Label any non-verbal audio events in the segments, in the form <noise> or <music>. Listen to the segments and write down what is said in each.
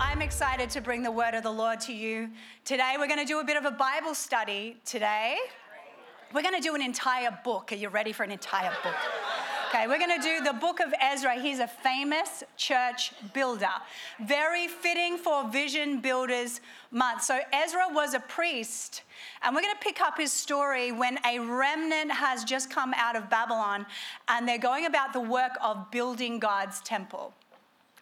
I'm excited to bring the word of the Lord to you. Today, we're going to do a bit of a Bible study today. We're going to do an entire book. Are you ready for an entire book? Okay, we're going to do the book of Ezra. He's a famous church builder. Very fitting for Vision Builders Month. So, Ezra was a priest, and we're going to pick up his story when a remnant has just come out of Babylon and they're going about the work of building God's temple.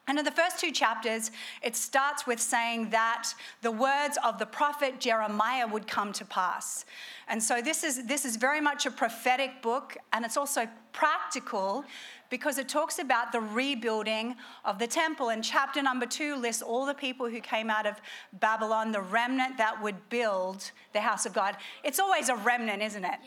And in the first two chapters, it starts with saying that the words of the prophet Jeremiah would come to pass. And so this is, this is very much a prophetic book, and it's also practical because it talks about the rebuilding of the temple. And chapter number two lists all the people who came out of Babylon, the remnant that would build the house of God. It's always a remnant, isn't it?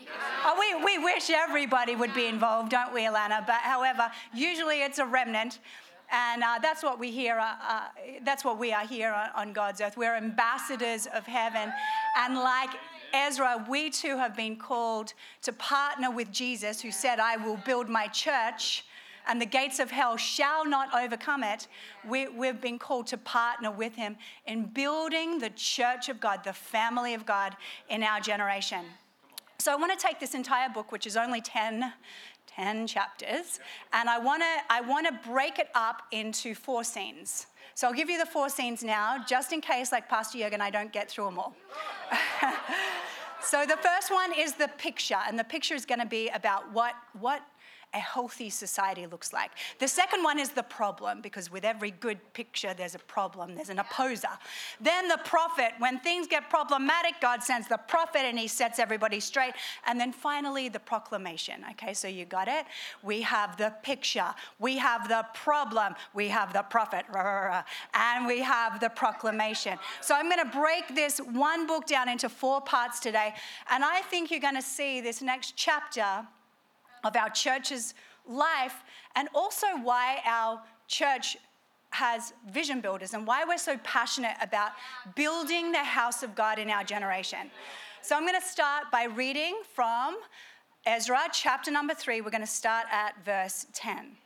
Oh, we, we wish everybody would be involved, don't we, Alana? But however, usually it's a remnant. And uh, that's what we hear. Uh, uh, that's what we are here on, on God's earth. We're ambassadors of heaven, and like Ezra, we too have been called to partner with Jesus, who said, "I will build my church." And the gates of hell shall not overcome it. We, we've been called to partner with him in building the church of God, the family of God in our generation. So I want to take this entire book, which is only 10, 10 chapters, and I want to I want to break it up into four scenes. So I'll give you the four scenes now, just in case, like Pastor Jurgen, I don't get through them all. <laughs> so the first one is the picture, and the picture is going to be about what what a healthy society looks like. The second one is the problem, because with every good picture, there's a problem, there's an opposer. Then the prophet, when things get problematic, God sends the prophet and he sets everybody straight. And then finally, the proclamation. Okay, so you got it? We have the picture, we have the problem, we have the prophet, and we have the proclamation. So I'm going to break this one book down into four parts today. And I think you're going to see this next chapter of our church's life and also why our church has vision builders and why we're so passionate about building the house of God in our generation. So I'm going to start by reading from Ezra chapter number 3. We're going to start at verse 10.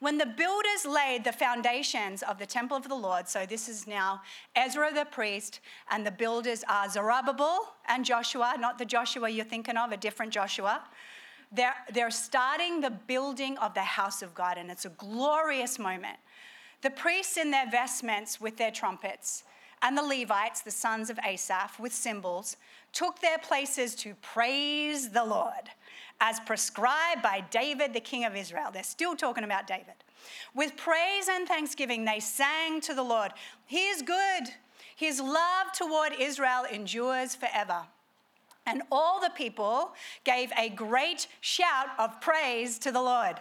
When the builders laid the foundations of the temple of the Lord, so this is now Ezra the priest, and the builders are Zerubbabel and Joshua, not the Joshua you're thinking of, a different Joshua. They're, they're starting the building of the house of God, and it's a glorious moment. The priests in their vestments with their trumpets, and the Levites, the sons of Asaph, with cymbals, took their places to praise the Lord, as prescribed by David, the king of Israel. They're still talking about David. With praise and thanksgiving, they sang to the Lord, He is good. His love toward Israel endures forever. And all the people gave a great shout of praise to the Lord.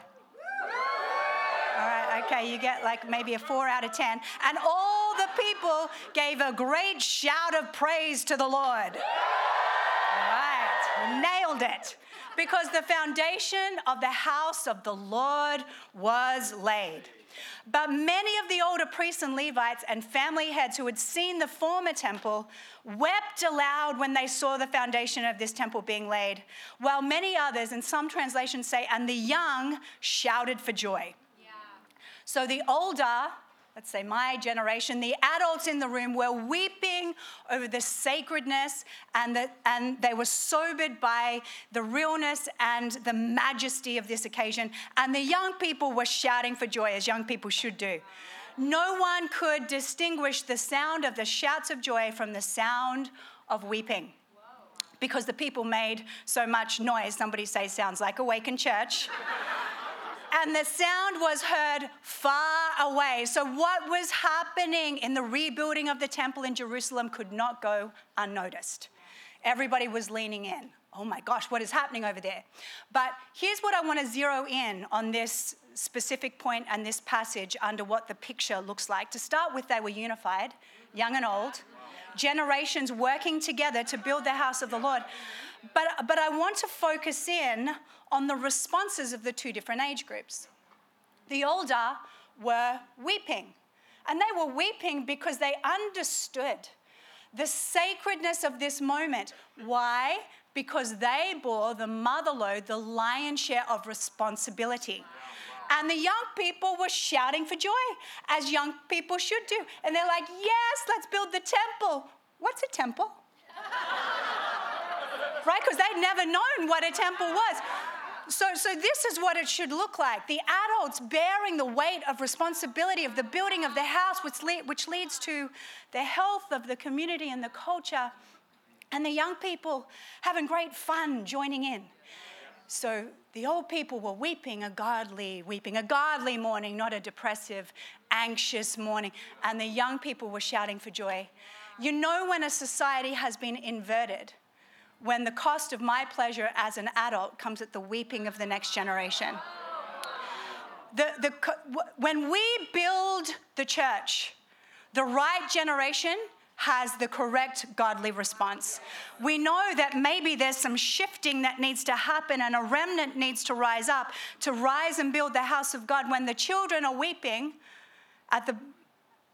All right, okay, you get like maybe a four out of 10. And all the people gave a great shout of praise to the Lord. All right, nailed it. Because the foundation of the house of the Lord was laid. But many of the older priests and Levites and family heads who had seen the former temple wept aloud when they saw the foundation of this temple being laid, while many others, and some translations say, and the young shouted for joy. Yeah. So the older let's say my generation, the adults in the room were weeping over the sacredness and, the, and they were sobered by the realness and the majesty of this occasion. And the young people were shouting for joy, as young people should do. No one could distinguish the sound of the shouts of joy from the sound of weeping because the people made so much noise. Somebody say, sounds like Awaken Church and the sound was heard far away. So, what was happening in the rebuilding of the temple in Jerusalem could not go unnoticed. Everybody was leaning in. Oh my gosh, what is happening over there? But here's what I want to zero in on this specific point and this passage under what the picture looks like. To start with, they were unified, young and old. generations working together to build the house of the Lord. But, but I want to focus in on the responses of the two different age groups. The older were weeping, and they were weeping because they understood the sacredness of this moment. Why? Because they bore the mother load, the lion's share of responsibility. And the young people were shouting for joy, as young people should do. And they're like, Yes, let's build the temple. What's a temple? <laughs> right? Because they'd never known what a temple was. So, so this is what it should look like the adults bearing the weight of responsibility of the building of the house, which, le- which leads to the health of the community and the culture, and the young people having great fun joining in. So the old people were weeping a godly weeping, a godly mourning, not a depressive, anxious mourning. And the young people were shouting for joy. You know when a society has been inverted when the cost of my pleasure as an adult comes at the weeping of the next generation. The, the, when we build the church, the right generation has the correct godly response. We know that maybe there's some shifting that needs to happen and a remnant needs to rise up to rise and build the house of God when the children are weeping at the,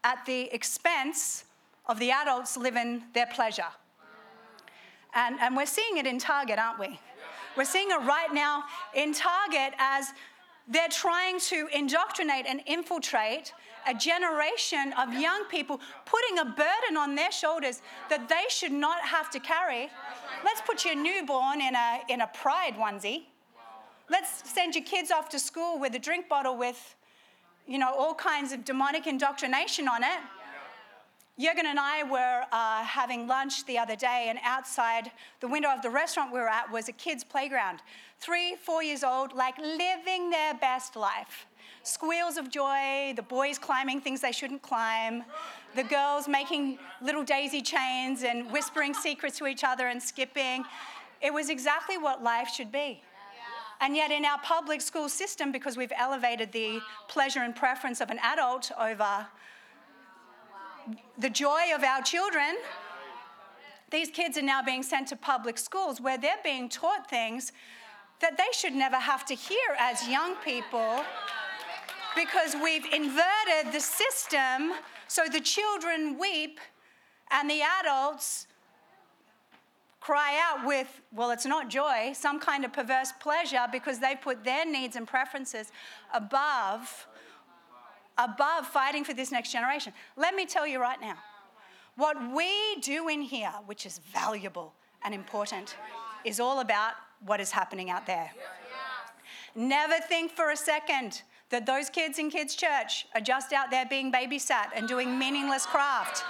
at the expense of the adults living their pleasure. And, and we're seeing it in Target, aren't we? We're seeing it right now in Target as they're trying to indoctrinate and infiltrate a generation of young people, putting a burden on their shoulders that they should not have to carry. Let's put your newborn in a, in a pride onesie. Let's send your kids off to school with a drink bottle with, you know, all kinds of demonic indoctrination on it. Jurgen and I were uh, having lunch the other day, and outside the window of the restaurant we were at was a kids' playground. Three, four years old, like living their best life. Squeals of joy, the boys climbing things they shouldn't climb, the girls making little daisy chains and whispering secrets to each other and skipping. It was exactly what life should be. And yet, in our public school system, because we've elevated the pleasure and preference of an adult over the joy of our children, these kids are now being sent to public schools where they're being taught things that they should never have to hear as young people because we've inverted the system so the children weep and the adults cry out with, well, it's not joy, some kind of perverse pleasure because they put their needs and preferences above above fighting for this next generation. Let me tell you right now what we do in here, which is valuable and important, is all about what is happening out there. Never think for a second that those kids in kids' church are just out there being babysat and doing meaningless craft.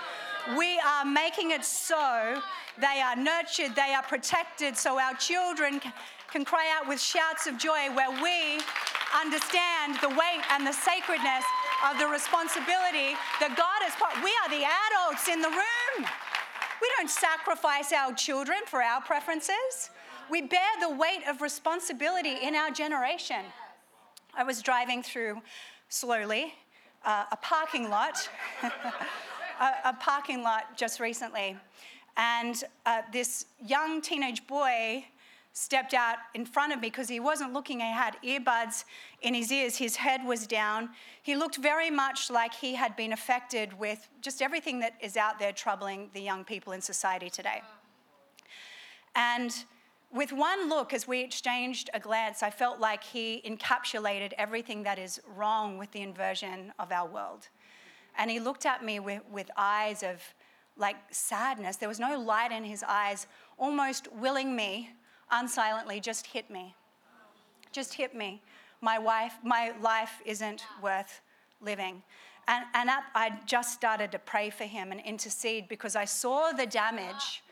We are making it so they are nurtured, they are protected, so our children can cry out with shouts of joy where we understand the weight and the sacredness of the responsibility that God has put. We are the adults in the room. We don't sacrifice our children for our preferences. We bear the weight of responsibility in our generation. I was driving through slowly uh, a parking lot, <laughs> a, a, parking lot just recently, and uh, this young teenage boy stepped out in front of me because he wasn't looking. He had earbuds in his ears. His head was down. He looked very much like he had been affected with just everything that is out there troubling the young people in society today. And with one look, as we exchanged a glance, I felt like he encapsulated everything that is wrong with the inversion of our world. And he looked at me with, with eyes of like sadness. There was no light in his eyes, almost willing me unsilently just hit me. Just hit me. My wife, my life isn't worth living. And, and that, I just started to pray for him and intercede because I saw the damage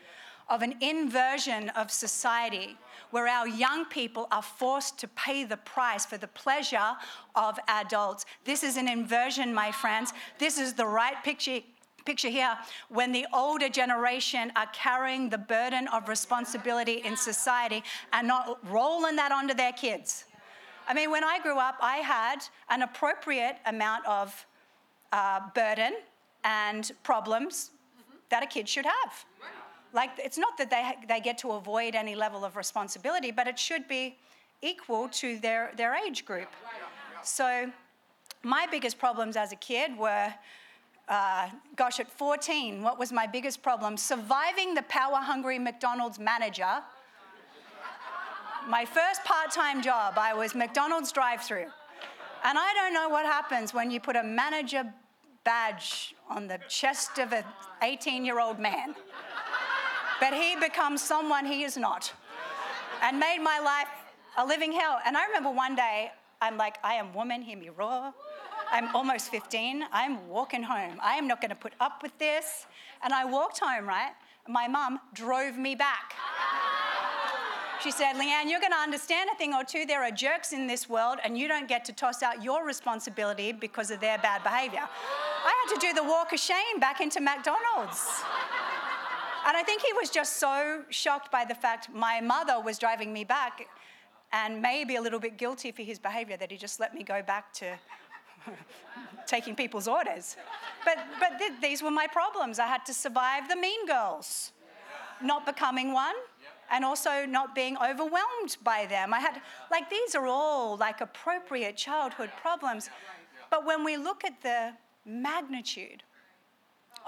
of an inversion of society where our young people are forced to pay the price for the pleasure of adults. This is an inversion, my friends. This is the right picture picture here when the older generation are carrying the burden of responsibility in society and not rolling that onto their kids. I mean, when I grew up, I had an appropriate amount of uh, burden and problems that a kid should have. Like, it's not that they, they get to avoid any level of responsibility, but it should be equal to their, their age group. So, my biggest problems as a kid were uh, gosh, at 14, what was my biggest problem? Surviving the power hungry McDonald's manager. my first part time job, I was McDonald's drive through. And I don't know what happens when you put a manager badge on the chest of an 18 year old man. But he becomes someone he is not and made my life a living hell. And I remember one day, I'm like, I am woman, hear me roar. I'm almost 15. I'm walking home. I am not going to put up with this. And I walked home, right? My mum drove me back. She said, Leanne, you're going to understand a thing or two. There are jerks in this world, and you don't get to toss out your responsibility because of their bad behavior. I had to do the walk of shame back into McDonald's. And I think he was just so shocked by the fact my mother was driving me back and maybe a little bit guilty for his behavior that he just let me go back to taking people's orders. But, but th- these were my problems. I had to survive the mean girls, not becoming one, and also not being overwhelmed by them. I had, like, these are all like appropriate childhood problems. But when we look at the magnitude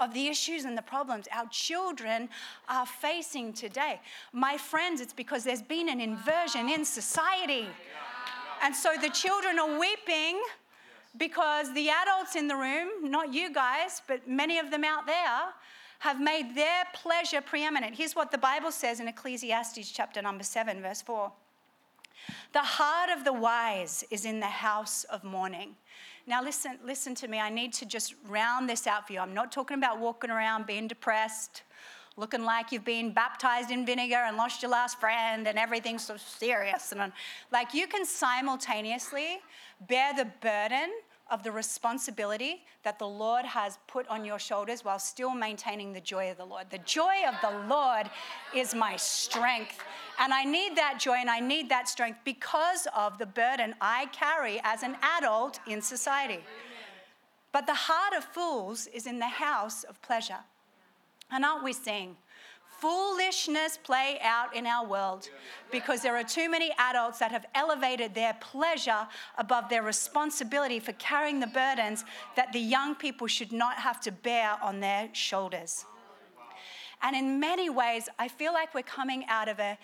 of the issues and the problems our children are facing today, my friends, it's because there's been an inversion in society. And so the children are weeping because the adults in the room, not you guys, but many of them out there, have made their pleasure preeminent. Here's what the Bible says in Ecclesiastes chapter number 7, verse 4. The heart of the wise is in the house of mourning. Now listen, listen to me. I need to just round this out for you. I'm not talking about walking around being depressed, looking like you've been baptized in vinegar and lost your last friend and everything's so serious. And like you can simultaneously bear the burden of the responsibility that the Lord has put on your shoulders while still maintaining the joy of the Lord. The joy of the Lord is my strength. And I need that joy and I need that strength because of the burden I carry as an adult in society. But the heart of fools is in the house of pleasure. And aren't we seeing? Foolishness play out in our world because there are too many adults that have elevated their pleasure above their responsibility for carrying the burdens that the young people should not have to bear on their shoulders. And in many ways, I feel like we're coming out of a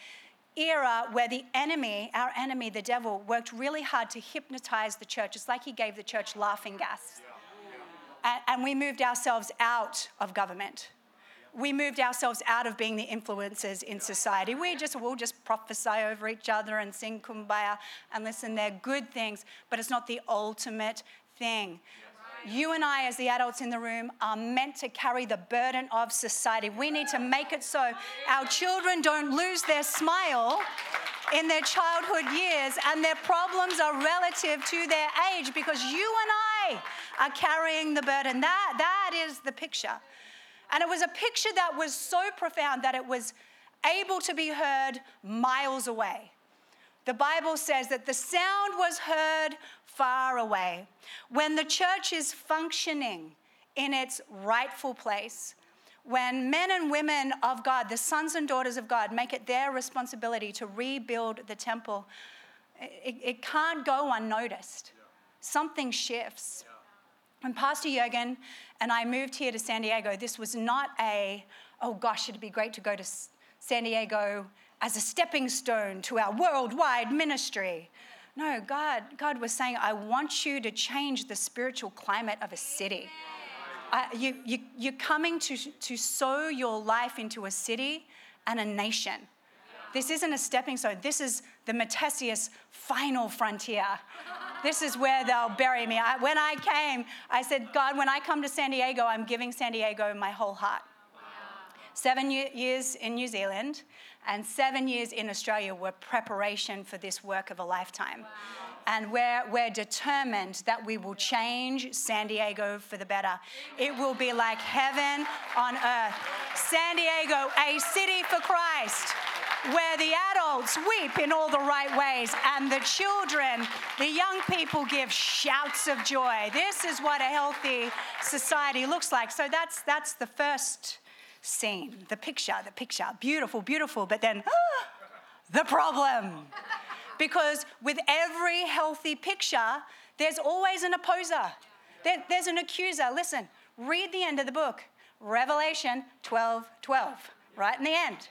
era where the enemy, our enemy, the devil, worked really hard to hypnotize the church. It's like he gave the church laughing gas. And, we moved ourselves out of government we moved ourselves out of being the influencers in society. We just, we'll just prophesy over each other and sing kumbaya. And listen, they're good things, but it's not the ultimate thing. You and I, as the adults in the room, are meant to carry the burden of society. We need to make it so our children don't lose their smile in their childhood years and their problems are relative to their age because you and I are carrying the burden. That, that is the picture. And it was a picture that was so profound that it was able to be heard miles away. The Bible says that the sound was heard far away. When the church is functioning in its rightful place, when men and women of God, the sons and daughters of God, make it their responsibility to rebuild the temple, it, it can't go unnoticed. Something shifts. When Pastor Jurgen and I moved here to San Diego, this was not a, oh gosh, it'd be great to go to San Diego as a stepping stone to our worldwide ministry. No, God, God was saying, I want you to change the spiritual climate of a city. Uh, you, you, you're coming to, to sow your life into a city and a nation. This isn't a stepping stone. This is the Matthesius final frontier. This is where they'll bury me. I, when I came, I said, God, when I come to San Diego, I'm giving San Diego my whole heart. Seven years in New Zealand and seven years in Australia were preparation for this work of a lifetime. And we're, we're determined that we will change San Diego for the better. It will be like heaven on earth. San Diego, a city for Christ where the adults weep in all the right ways and the children, the young people give shouts of joy. This is what a healthy society looks like. So that's, that's the first scene, the picture, the picture, beautiful, beautiful, but then <gasps> the problem. Because with every healthy picture, there's always an opposer, there, there's an accuser. Listen, read the end of the book, Revelation 12 12, right in the end.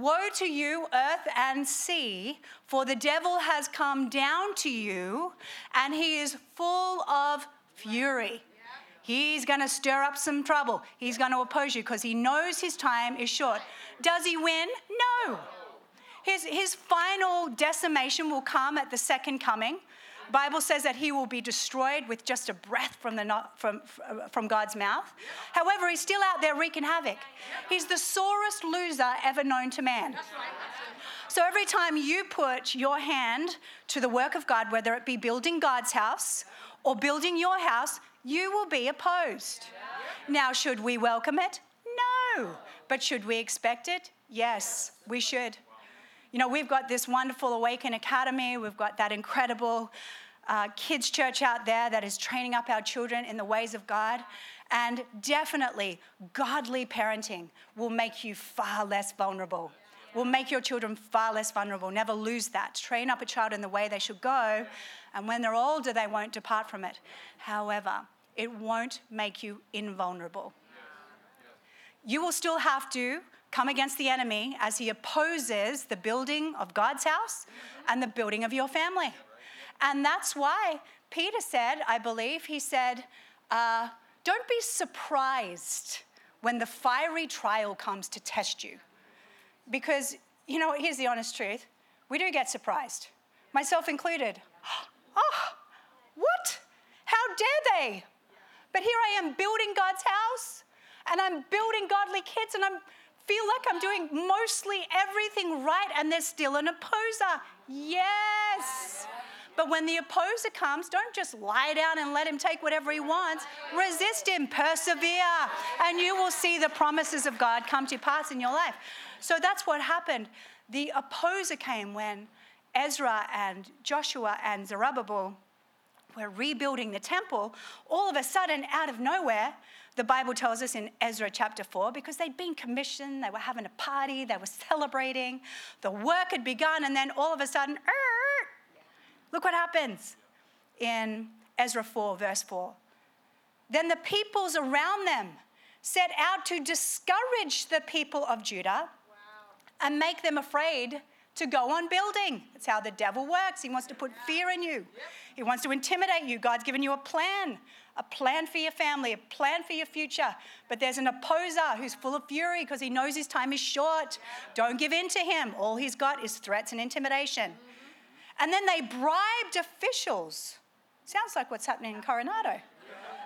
Woe to you, earth and sea, for the devil has come down to you, and he is full of fury. He's going to stir up some trouble. He's going to oppose you because he knows his time is short. Does he win? No. His, his final decimation will come at the second coming. Bible says that he will be destroyed with just a breath from, the, from, from God's mouth. However, he's still out there wreaking havoc. He's the sorest loser ever known to man. So every time you put your hand to the work of God, whether it be building God's house or building your house, you will be opposed. Now, should we welcome it? No. But should we expect it? Yes, we should. You know, we've got this wonderful Awaken Academy, we've got that incredible uh, kids' church out there that is training up our children in the ways of God. And definitely, godly parenting will make you far less vulnerable, will make your children far less vulnerable. Never lose that. Train up a child in the way they should go, and when they're older, they won't depart from it. However, it won't make you invulnerable. You will still have to come against the enemy as he opposes the building of God's house and the building of your family. And that's why Peter said, I believe, he said, uh, Don't be surprised when the fiery trial comes to test you. Because, you know, here's the honest truth we do get surprised, myself included. <gasps> Oh, what? How dare they? But here I am building God's house and I'm building godly kids and I feel like I'm doing mostly everything right and there's still an opposer. Yes. But when the opposer comes, don't just lie down and let him take whatever he wants. Resist him, persevere, and you will see the promises of God come to pass in your life. So that's what happened. The opposer came when Ezra and Joshua and Zerubbabel were rebuilding the temple. All of a sudden, out of nowhere, the Bible tells us in Ezra chapter 4, because they'd been commissioned, they were having a party, they were celebrating, the work had begun, and then all of a sudden, look what happens in Ezra 4, verse 4. Then the peoples around them set out to discourage the people of Judah wow. and make them afraid to go on building. That's how the devil works. He wants to put fear in you, he wants to intimidate you. God's given you a plan a plan for your family, a plan for your future. But there's an opposer who's full of fury because he knows his time is short. Don't give in to him. All he's got is threats and intimidation. And then they bribed officials. Sounds like what's happening in Coronado.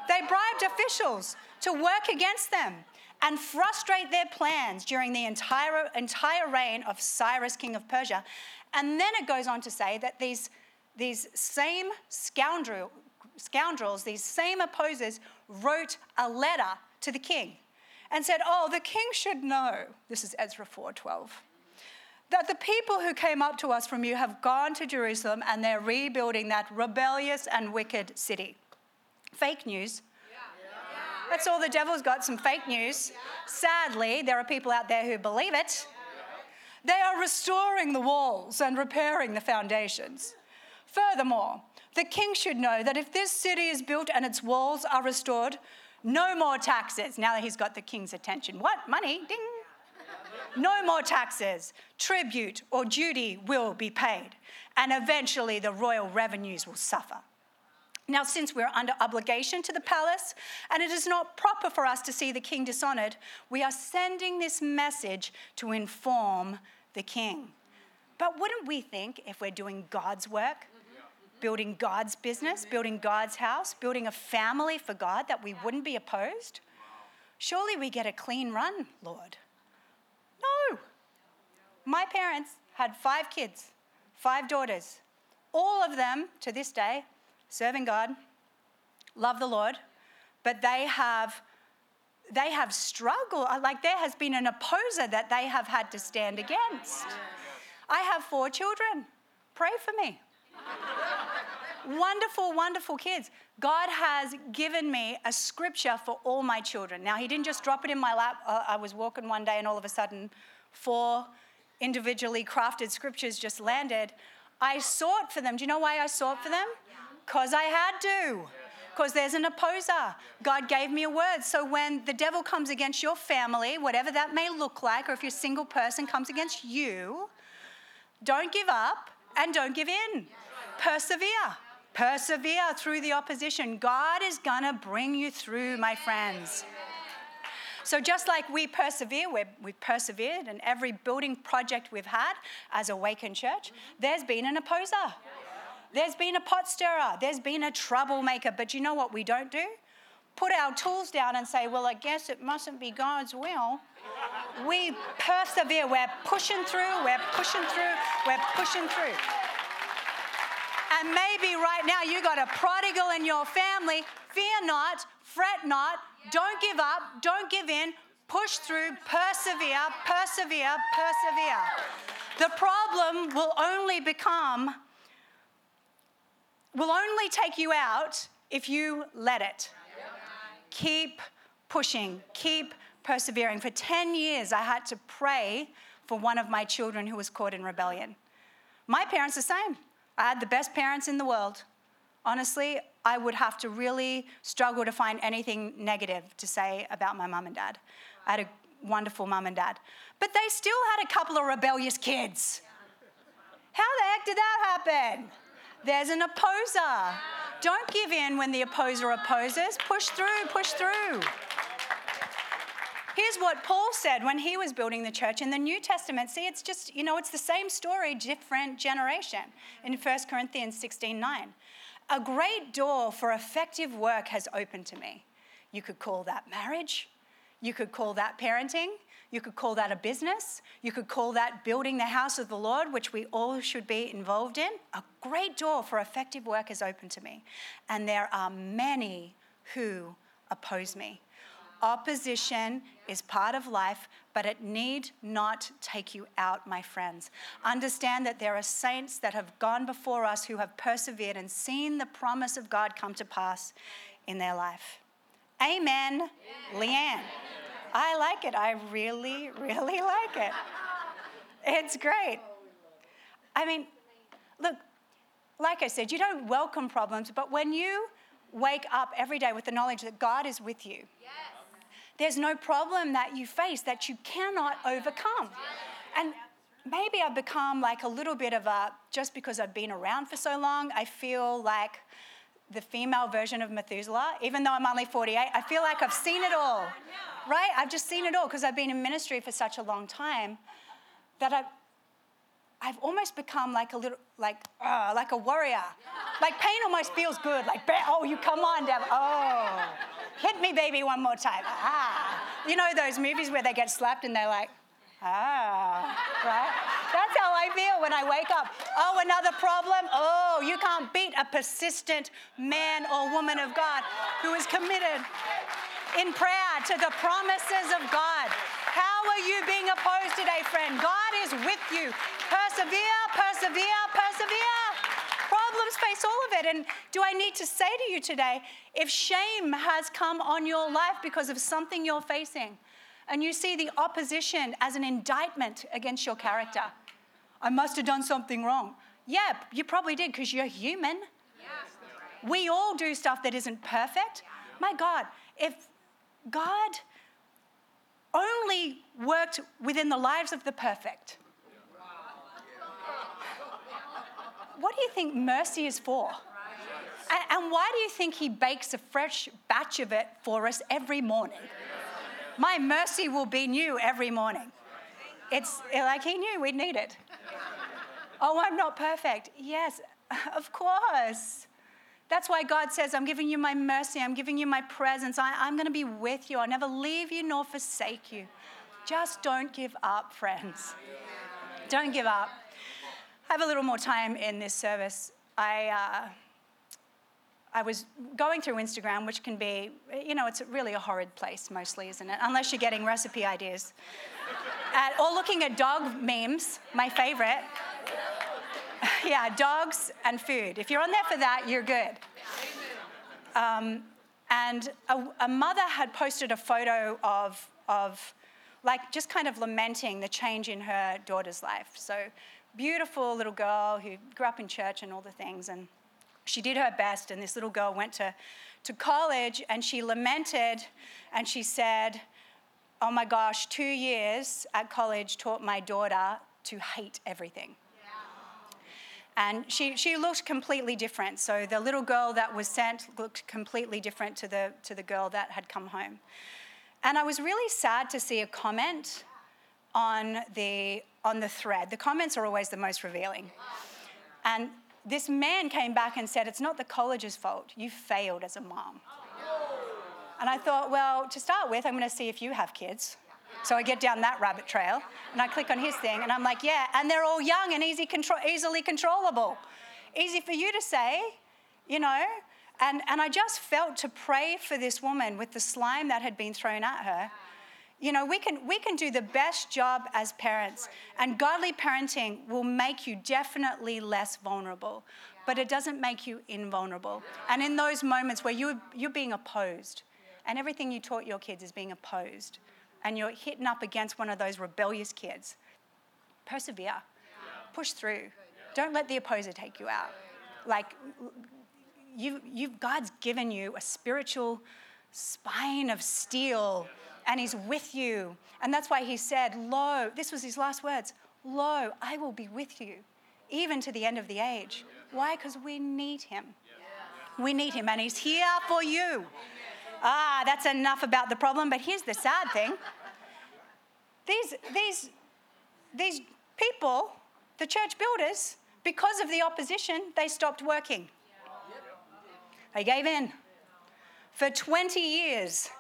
They bribed officials to work against them and frustrate their plans during the entire, entire reign of Cyrus, king of Persia. And then it goes on to say that these, these same scoundrel, scoundrels, these same opposers, wrote a letter to the king and said, Oh, the king should know, this is Ezra 4:12, that the people who came up to us from you have gone to Jerusalem and they're rebuilding that rebellious and wicked city. Fake news. That's all the devil's got, some fake news. Sadly, there are people out there who believe it. They are restoring the walls and repairing the foundations. Furthermore, the king should know that if this city is built and its walls are restored, no more taxes. Now that he's got the king's attention. What? Money? Ding. No more taxes. Tribute or duty will be paid. And eventually the royal revenues will suffer. Now, since we're under obligation to the palace and it is not proper for us to see the king dishonored, we are sending this message to inform the king. But wouldn't we think if we're doing God's work, building God's business, building God's house, building a family for God, that we wouldn't be opposed? Surely we get a clean run, Lord. No. My parents had five kids, five daughters. All of them, to this day, serving God, love the Lord, but they have they have struggled uh, like there has been an opposer that they have had to stand against. I have four children. Pray for me. Wonderful, wonderful kids. God has given me a scripture for all my children. Now, He didn't just drop it in my lap. Uh, I was walking one day and all of a sudden, four individually crafted scriptures just landed. I sought for them. Do you know why I sought for them? Because I had to. Because there's an opposer. God gave me a word. So when the devil comes against your family, whatever that may look like, or if you're a single person comes against you, don't give up and don't give in. Persevere. Persevere through the opposition. God is going to bring you through, my friends. So, just like we persevere, we have persevered in every building project we've had as Awaken Church, there's been an opposer. There's been a pot stirrer. There's been a troublemaker. But you know what we don't do? Put our tools down and say, well, I guess it mustn't be God's will. We persevere. We're pushing through. We're pushing through. We're pushing through. And maybe right now you got a prodigal in your family. Fear not, fret not, don't give up, don't give in, push through, persevere, persevere, persevere. The problem will only become, will only take you out if you let it. Keep pushing, keep persevering. For 10 years, I had to pray for one of my children who was caught in rebellion. My parents, the same. I had the best parents in the world. Honestly, I would have to really struggle to find anything negative to say about my mum and dad. I had a wonderful mum and dad. But they still had a couple of rebellious kids. How the heck did that happen? There's an opposer. Don't give in when the opposer opposes. Push through, push through. Here's what Paul said when he was building the church in the New Testament. See, it's just, you know, it's the same story, different generation in 1 Corinthians 16 9. A great door for effective work has opened to me. You could call that marriage, you could call that parenting, you could call that a business, you could call that building the house of the Lord, which we all should be involved in. A great door for effective work has opened to me. And there are many who oppose me. Opposition is part of life, but it need not take you out, my friends. Understand that there are saints that have gone before us who have persevered and seen the promise of God come to pass in their life. Amen, Leanne. I like it. I really, really like it. It's great. I mean, look, like I said, you don't welcome problems, but when you wake up every day with the knowledge that God is with you, yes. There's no problem that you face that you cannot overcome. And maybe I've become like a little bit of a, just because I've been around for so long, I feel like the female version of Methuselah. Even though I'm only 48, I feel like I've seen it all. Right? I've just seen it all because I've been in ministry for such a long time that I've, I've almost become like a little, like, uh, like a warrior. Like pain almost feels good. Like, oh, you come on, devil. Oh. Hit me, baby, one more time. Ah. You know those movies where they get slapped and they're like, ah, right? That's how I feel when I wake up. Oh, another problem? Oh, you can't beat a persistent man or woman of God who is committed in prayer to the promises of God. How are you being opposed today, friend? God is with you. Persevere, persevere, persevere problems, face all of it. And do I need to say to you today if shame has come on your life because of something you're facing, and you see the opposition as an indictment against your character, I must have done something wrong. Yeah, you probably did because you're human. We all do stuff that isn't perfect. My God, if God only worked within the lives of the perfect, what do you think mercy is for? And, and why do you think he bakes a fresh batch of it for us every morning? My mercy will be new every morning. It's like he knew we'd need it. Oh, I'm not perfect. Yes, <laughs> of course. That's why God says, I'm giving you my mercy, I'm giving you my presence, I, am going to be with you, I'll never leave you nor forsake you. Just don't give up, friends. Don't give up. I have a little more time in this service. I, uh, I was going through Instagram, which can be, you know, it's really a horrid place mostly, isn't it? Unless you're getting recipe ideas. at, or looking at dog memes, my favorite. <laughs> yeah, dogs and food. If you're on there for that, you're good. Um, and a, a, mother had posted a photo of, of, like, just kind of lamenting the change in her daughter's life. So, beautiful little girl who grew up in church and all the things. And she did her best, and this little girl went to, to college and she lamented and she said, Oh my gosh, two years at college taught my daughter to hate everything. And she, she looked completely different. So the little girl that was sent looked completely different to the, to the girl that had come home. And I was really sad to see a comment on the, on the thread. The comments are always the most revealing. And this man came back and said, It's not the college's fault. You failed as a mom. And I thought, well, to start with, I'm going to see if you have kids. So I get down that rabbit trail and I click on his thing and I'm like, yeah, and they're all young and easy control, easily controllable. Easy for you to say, you know. And, and I just felt to pray for this woman with the slime that had been thrown at her. You know, we can, we can do the best job as parents, and godly parenting will make you definitely less vulnerable, but it doesn't make you invulnerable. And in those moments where you're, you're being opposed, and everything you taught your kids is being opposed, and you're hitting up against one of those rebellious kids, persevere, push through. Don't let the opposer take you out. Like, you, you've, God's given you a spiritual spine of steel, and He's with you. And that's why He said, Lo, this was His last words, Lo, I will be with you, even to the end of the age. Why? Because we need Him. We need Him, and He's here for you. Ah, that's enough about the problem. But here's the sad thing these, these, these people, the church builders, because of the opposition, they stopped working. They gave in. For 20 years,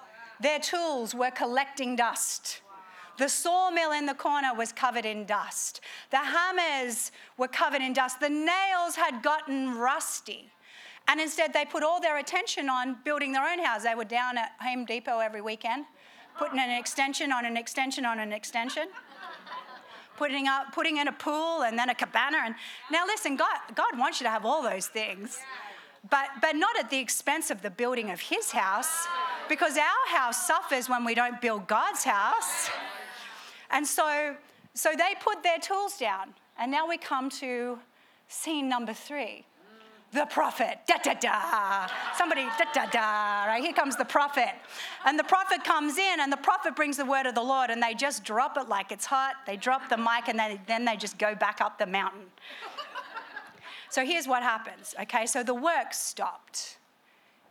their tools were collecting dust. The sawmill in the corner was covered in dust. The hammers were covered in dust. The nails had gotten rusty. And instead, they put all their attention on building their own house. They were down at Home Depot every weekend, putting an extension on an extension on an extension, putting up, putting in a pool and then a cabana. And now, listen, God, God wants you to have all those things, but but not at the expense of the building of His house, because our house suffers when we don't build God's house. And so, so they put their tools down, and now we come to scene number three the prophet. Da da da. Somebody, da da da. Right? Here comes the prophet. And the prophet comes in, and the prophet brings the word of the Lord, and they just drop it like it's hot. They drop the mic, and they, then they just go back up the mountain. So here's what happens. Okay, so the work stopped.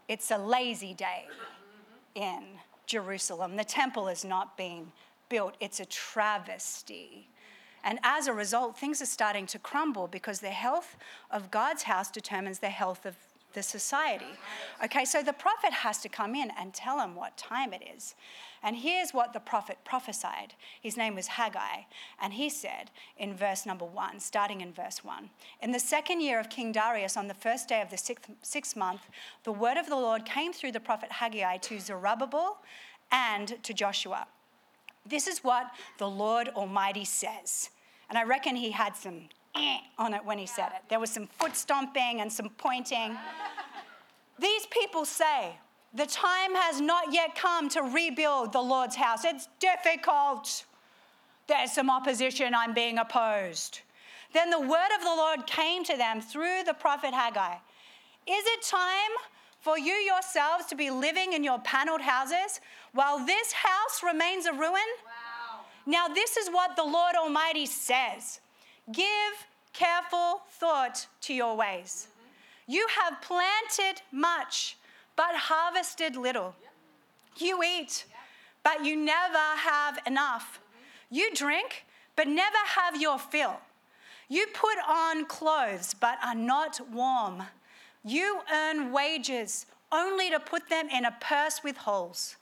It's a lazy day in Jerusalem. The temple is not being built, it's a travesty. And as a result, things are starting to crumble because the health of God's house determines the health of the society. Okay, so the prophet has to come in and tell him what time it is. And here's what the prophet prophesied. His name was Haggai. And he said in verse number one, starting in verse one In the second year of King Darius, on the first day of the sixth, sixth month, the word of the Lord came through the prophet Haggai to Zerubbabel and to Joshua. This is what the Lord Almighty says. And I reckon he had some eh <clears throat> on it when he said it. There was some foot stomping and some pointing. These people say, the time has not yet come to rebuild the Lord's house. It's difficult. There's some opposition. I'm being opposed. Then the word of the Lord came to them through the prophet Haggai. Is it time for you yourselves to be living in your paneled houses while this house remains a ruin? Wow. Now, this is what the Lord Almighty says Give careful thought to your ways. You have planted much, but harvested little. You eat, but you never have enough. You drink, but never have your fill. You put on clothes, but are not warm. You earn wages only to put them in a purse with holes.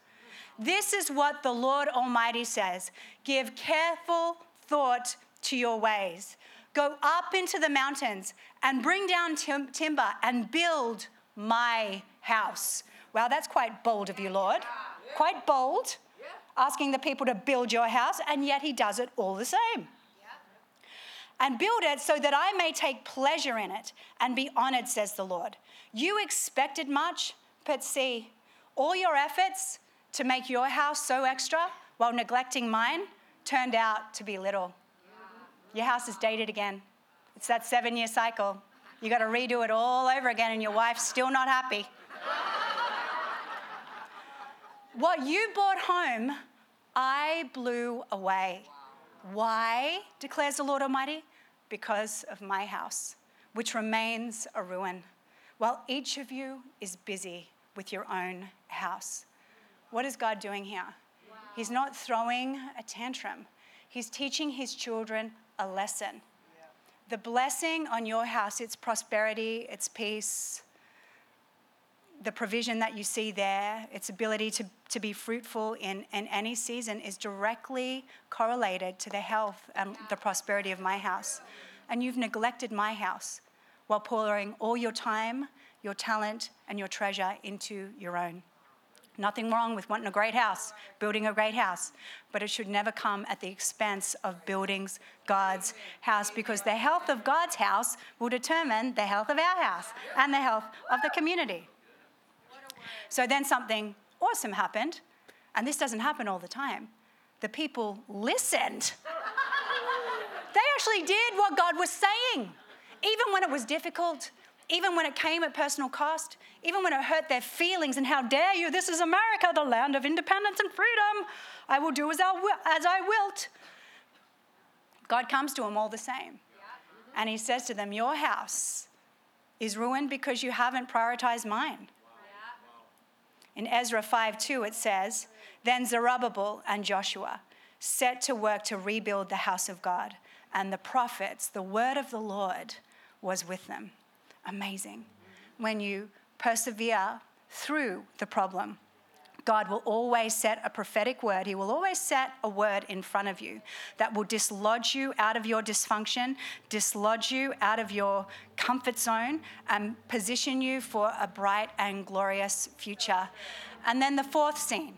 This is what the Lord Almighty says Give careful thought to your ways. Go up into the mountains and bring down tim- timber and build my house. Well, that's quite bold of you, Lord. Quite bold, asking the people to build your house, and yet he does it all the same. and build it so that I may take pleasure in it and be honored, says the Lord. You expected much, but see, all your efforts to make your house so extra while neglecting mine turned out to be little. Your house is dated again. It's that seven year cycle. You got to redo it all over again, and your wife's still not happy. what you brought home, I blew away. Why, declares the Lord Almighty? Because of my house, which remains a ruin, while each of you is busy with your own house. What is God doing here? He's not throwing a tantrum, He's teaching His children a lesson. The blessing on your house, its prosperity, its peace, the provision that you see there, its ability to, to be fruitful in, in any season, is directly correlated to the health and the prosperity of my house. And you've neglected my house while pouring all your time, your talent, and your treasure into your own. Nothing wrong with wanting a great house, building a great house, but it should never come at the expense of building God's house because the health of God's house will determine the health of our house and the health of the community. So then something awesome happened, and this doesn't happen all the time. The people listened. they actually did what God was saying, even when it was difficult, even when it came at personal cost, even when it hurt their feelings, and how dare you, this is America, the land of independence and freedom. I will do as I, will, as I wilt. God comes to them all the same. And he says to them, Your house is ruined because you haven't prioritized mine. In Ezra 5 2, it says, Then Zerubbabel and Joshua set to work to rebuild the house of God, and the prophets, the word of the Lord, was with them amazing. When you persevere through the problem, God will always set a prophetic word. He will always set a word in front of you that will dislodge you out of your dysfunction, dislodge you out of your comfort zone, and position you for a bright and glorious future. And then the fourth scene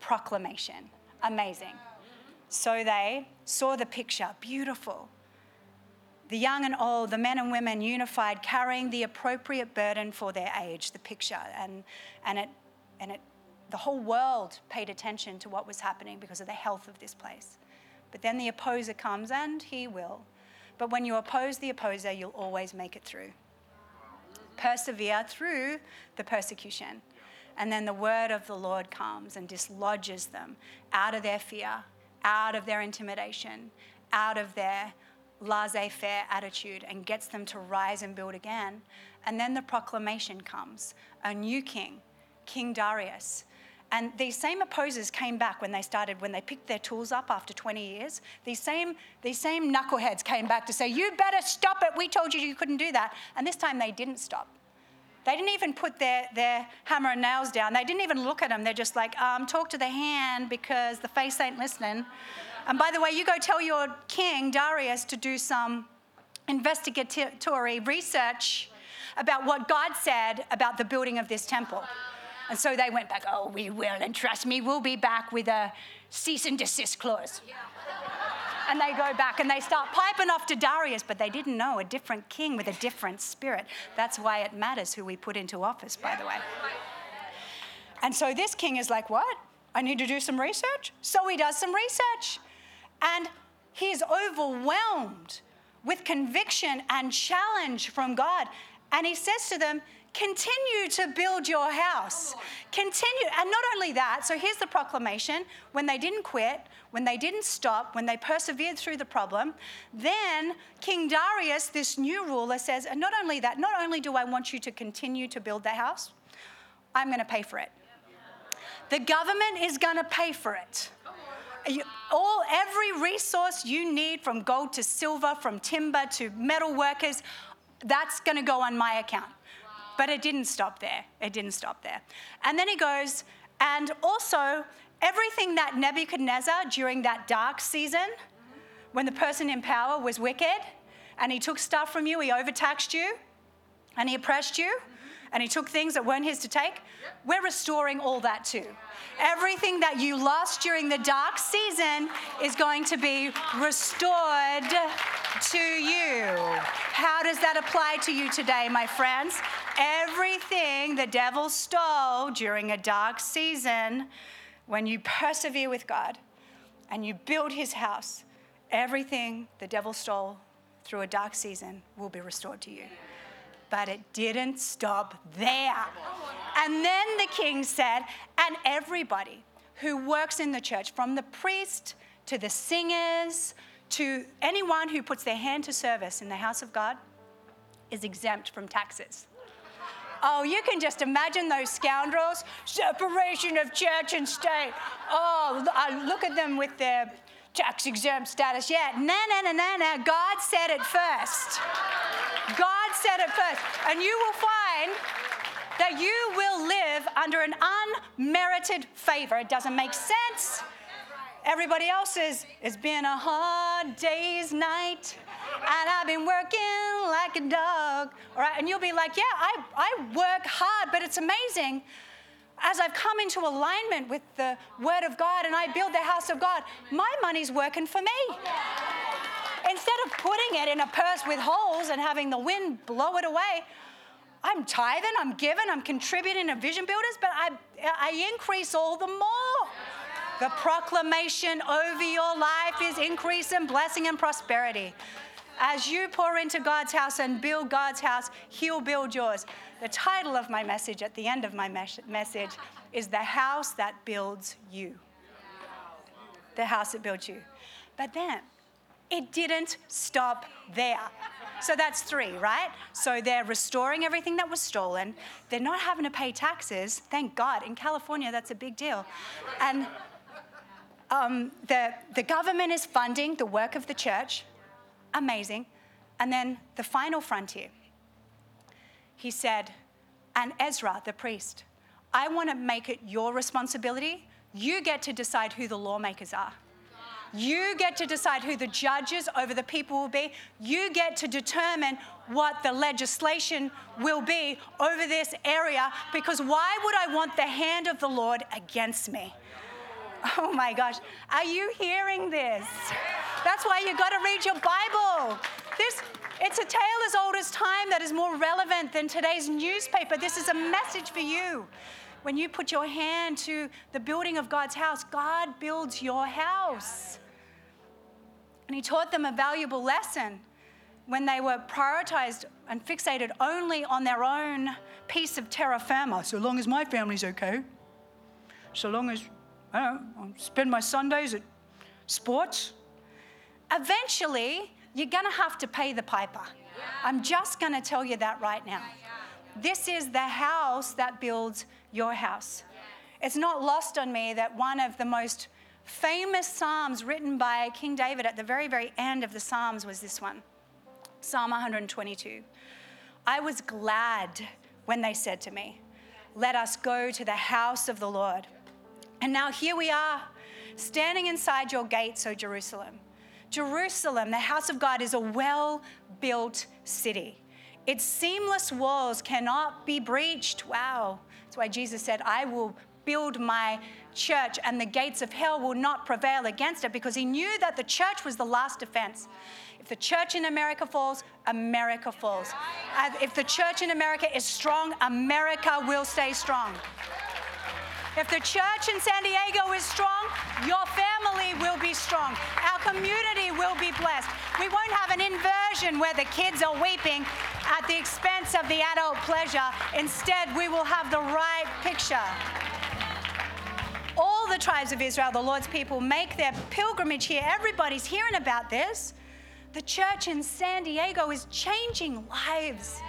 proclamation. Amazing. So they saw the picture, beautiful the young and old, the men and women unified, carrying the appropriate burden for their age, the picture. And, and, it, and it, the whole world paid attention to what was happening because of the health of this place. But then the opposer comes, and he will. But when you oppose the opposer, you'll always make it through. Persevere through the persecution. And then the word of the Lord comes and dislodges them out of their fear, out of their intimidation, out of their laissez faire attitude and gets them to rise and build again. And then the proclamation comes a new king, King Darius. And these same opposers came back when they started, when they picked their tools up after 20 years. These same, these same knuckleheads came back to say, You better stop it. We told you you couldn't do that. And this time they didn't stop. They didn't even put their, their hammer and nails down. They didn't even look at them. They're just like, um, Talk to the hand because the face ain't listening. And by the way, you go tell your king, Darius, to do some investigatory research about what God said about the building of this temple. And so they went back, oh, we will, and trust me, we'll be back with a cease and desist clause. And they go back and they start piping off to Darius, but they didn't know a different king with a different spirit. That's why it matters who we put into office, by the way. And so this king is like, what? I need to do some research? So he does some research. And he's overwhelmed with conviction and challenge from God. And he says to them, Continue to build your house. Continue. And not only that, so here's the proclamation when they didn't quit, when they didn't stop, when they persevered through the problem, then King Darius, this new ruler, says, And not only that, not only do I want you to continue to build the house, I'm going to pay for it. The government is going to pay for it all every resource you need from gold to silver, from timber to metal workers, that's going to go on my account. But it didn't stop there. It didn't stop there. And then he goes, and also everything that Nebuchadnezzar during that dark season, when the person in power was wicked, and he took stuff from you, he overtaxed you, and he oppressed you, and he took things that weren't his to take, we're restoring all that too. Everything that you lost during the dark season is going to be restored to you. How does that apply to you today, my friends? Everything the devil stole during a dark season, when you persevere with God and you build his house, everything the devil stole through a dark season will be restored to you. But it didn't stop there. And then the king said, and everybody who works in the church, from the priest to the singers to anyone who puts their hand to service in the house of God, is exempt from taxes. Oh, you can just imagine those scoundrels. Separation of church and state. Oh, look at them with their tax exempt status. Yeah, no, no, no, no, no. God said it first. God said it first. And you will find that you will live under an unmerited favor. It doesn't make sense. Everybody else is, it's been a hard day's night and I've been working like a dog. All right, and you'll be like, yeah, I, I work hard, but it's amazing. As I've come into alignment with the Word of God and I build the house of God, my money's working for me. Instead of putting it in a purse with holes and having the wind blow it away, I'm tithing, I'm giving, I'm contributing to Vision Builders, but I, I increase all the more. The proclamation over your life is increase and blessing and prosperity. As you pour into God's house and build God's house, He'll build yours. The title of my message at the end of my mes- message is The House That Builds You. The house that builds you. But then, it didn't stop there. So that's three, right? So they're restoring everything that was stolen. They're not having to pay taxes. Thank God. In California, that's a big deal. And um, the, the government is funding the work of the church. Amazing. And then the final frontier. He said, and Ezra, the priest, I want to make it your responsibility. You get to decide who the lawmakers are. You get to decide who the judges over the people will be. You get to determine what the legislation will be over this area because why would I want the hand of the Lord against me? Oh my gosh, are you hearing this? That's why you got to read your Bible. This it's a tale as old as time that is more relevant than today's newspaper. This is a message for you. When you put your hand to the building of God's house, God builds your house. And he taught them a valuable lesson when they were prioritized and fixated only on their own piece of terra firma. So long as my family's okay, so long as I know, I spend my Sundays at sports. Eventually, you're going to have to pay the piper. I'm just going to tell you that right now. This is the house that builds your house. It's not lost on me that one of the most famous Psalms written by King David at the very, very end of the Psalms was this one Psalm 122. I was glad when they said to me, Let us go to the house of the Lord. And now here we are, standing inside your gates, O Jerusalem. Jerusalem, the house of God, is a well built city. Its seamless walls cannot be breached. Wow. That's why Jesus said, I will build my church and the gates of hell will not prevail against it because he knew that the church was the last defense. If the church in America falls, America falls. If the church in America is strong, America will stay strong. If the church in San Diego is strong, your family will be strong. Our community will be blessed. We won't have an inversion where the kids are weeping at the expense of the adult pleasure. Instead, we will have the right picture. All the tribes of Israel, the Lord's people, make their pilgrimage here. Everybody's hearing about this. The church in San Diego is changing lives.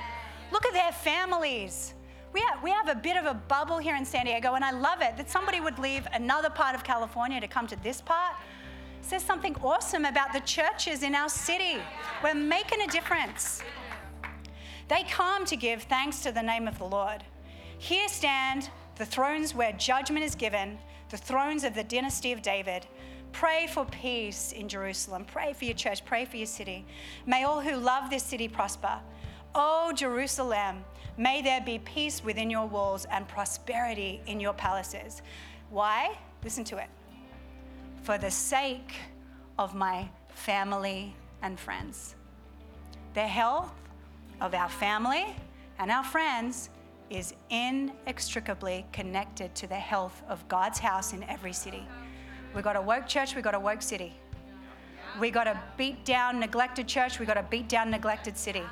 Look at their families. We have, we have a bit of a bubble here in San Diego, and I love it that somebody would leave another part of California to come to this part. Says something awesome about the churches in our city. We're making a difference. They come to give thanks to the name of the Lord. Here stand the thrones where judgment is given, the thrones of the dynasty of David. Pray for peace in Jerusalem. Pray for your church. Pray for your city. May all who love this city prosper. O Jerusalem, may there be peace within your walls and prosperity in your palaces. Why? Listen to it. For the sake of my family and friends. The health of our family and our friends is inextricably connected to the health of God's house in every city. We got a woke church, we got a woke city. We got a beat down, neglected church, we got a beat down, neglected city.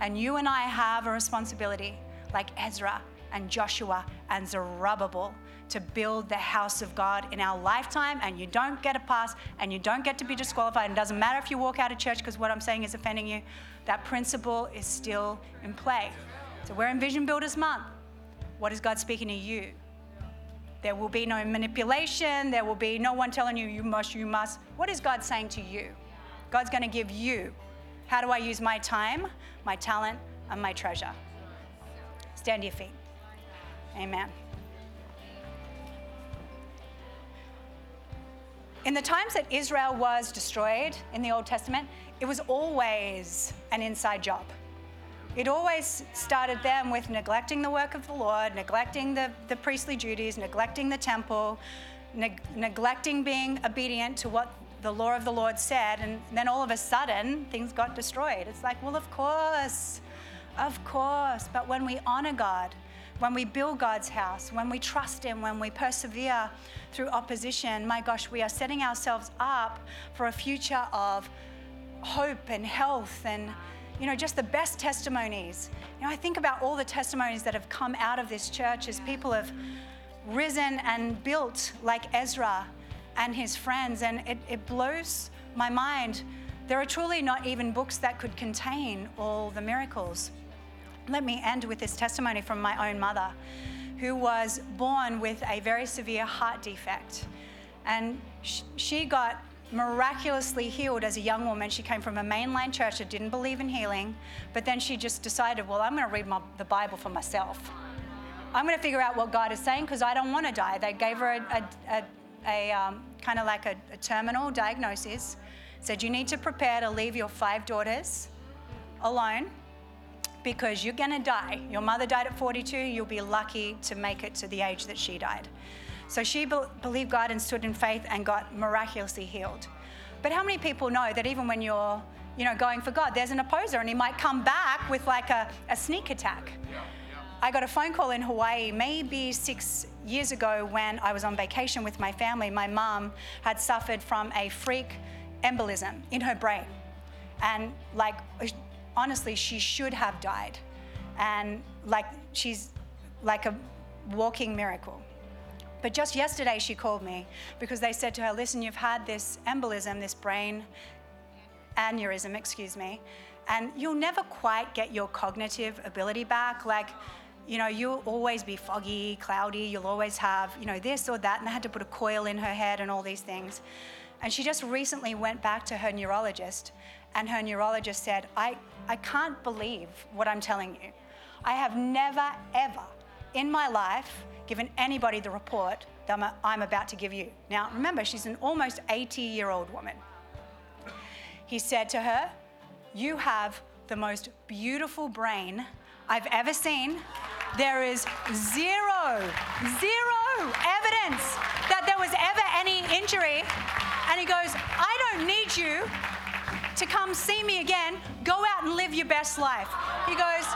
And you and I have a responsibility, like Ezra and Joshua and Zerubbabel, to build the house of God in our lifetime. And you don't get a pass and you don't get to be disqualified. And it doesn't matter if you walk out of church because what I'm saying is offending you. That principle is still in play. So we're in Vision Builders Month. What is God speaking to you? There will be no manipulation. There will be no one telling you, you must, you must. What is God saying to you? God's going to give you. How do I use my time, my talent, and my treasure? Stand to your feet. Amen. In the times that Israel was destroyed in the Old Testament, it was always an inside job. It always started them with neglecting the work of the Lord, neglecting the, the priestly duties, neglecting the temple, neg- neglecting being obedient to what the law of the Lord said. And then all of a sudden, things got destroyed. It's like, well, of course, of course. But when we honor God, when we build God's house, when we trust Him, when we persevere through opposition, my gosh, we are setting ourselves up for a future of hope and health and you know just the best testimonies. You know i think about all the testimonies that have come out of this church as people have risen and built like ezra and his friends and it, it blows my mind. There are truly not even books that could contain all the miracles let me end with this testimony from my own mother who was born with a very severe heart defect and she got miraculously healed as a young woman. She came from a mainline church that didn't believe in healing, but then she just decided, well, I'm going to read my, the Bible for myself. I'm going to figure out what God is saying because I don't want to die. They gave her a, a, a, a um, kind of like a, a terminal diagnosis. Said, you need to prepare to leave your five daughters alone because you're going to die. Your mother died at 42. You'll be lucky to make it to the age that she died. So she be- believed God and stood in faith and got miraculously healed. But how many people know that even when you're, you know, going for God, there's an opposer and he might come back with like a, a sneak attack. I got a phone call in Hawaii maybe six years ago when I was on vacation with my family. My mom had suffered from a freak embolism in her brain. And like, honestly, she should have died. And like, she's like a walking miracle. But just yesterday, she called me because they said to her, Listen, you've had this embolism, this brain aneurysm, excuse me, and you'll never quite get your cognitive ability back. Like, you know, you'll always be foggy, cloudy, you'll always have, you know, this or that. And they had to put a coil in her head and all these things. And she just recently went back to her neurologist, and her neurologist said, I, I can't believe what I'm telling you. I have never, ever in my life given anybody the report that I'm about to give you. Now, remember, she's an almost 80 year old woman. He said to her, You have the most beautiful brain I've ever seen. There is zero, zero evidence that there was ever any injury. And he goes, I don't need you to come see me again. Go out and live your best life. He goes,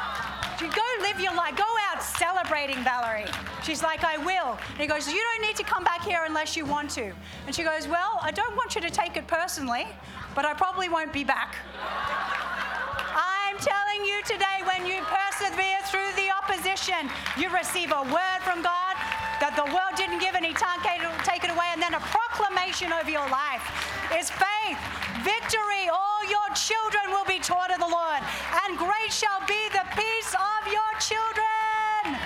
Go live your life. Go out celebrating, Valerie. She's like, I will. And he goes, You don't need to come back here unless you want to. And she goes, Well, I don't want you to take it personally, but I probably won't be back. I'm telling you today, when you persevere through the opposition, you receive a word from God that the world didn't give and He can't take it away, and then a proclamation over your life is faith, victory. All your children will be taught of the Lord, and great shall be the peace of your children.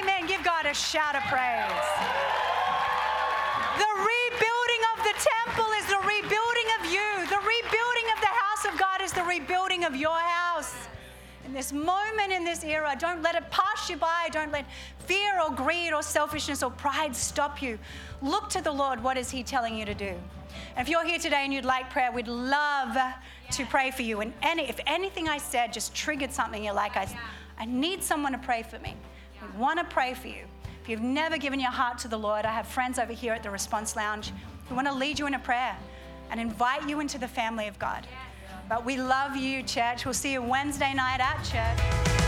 Amen. Give God a shout of praise. The rebuilding of the temple is the rebuilding of you. The rebuilding of the house of God is the rebuilding of your house. In this moment, in this era, don't let it you by. Don't let fear or greed or selfishness or pride stop you. Look to the Lord. What is He telling you to do? And if you're here today and you'd like prayer, we'd love to pray for you. And any, if anything I said just triggered something, you're like, I, I need someone to pray for me. We want to pray for you. If you've never given your heart to the Lord, I have friends over here at the Response Lounge who want to lead you in a prayer and invite you into the family of God. But we love you, church. We'll see you Wednesday night at church.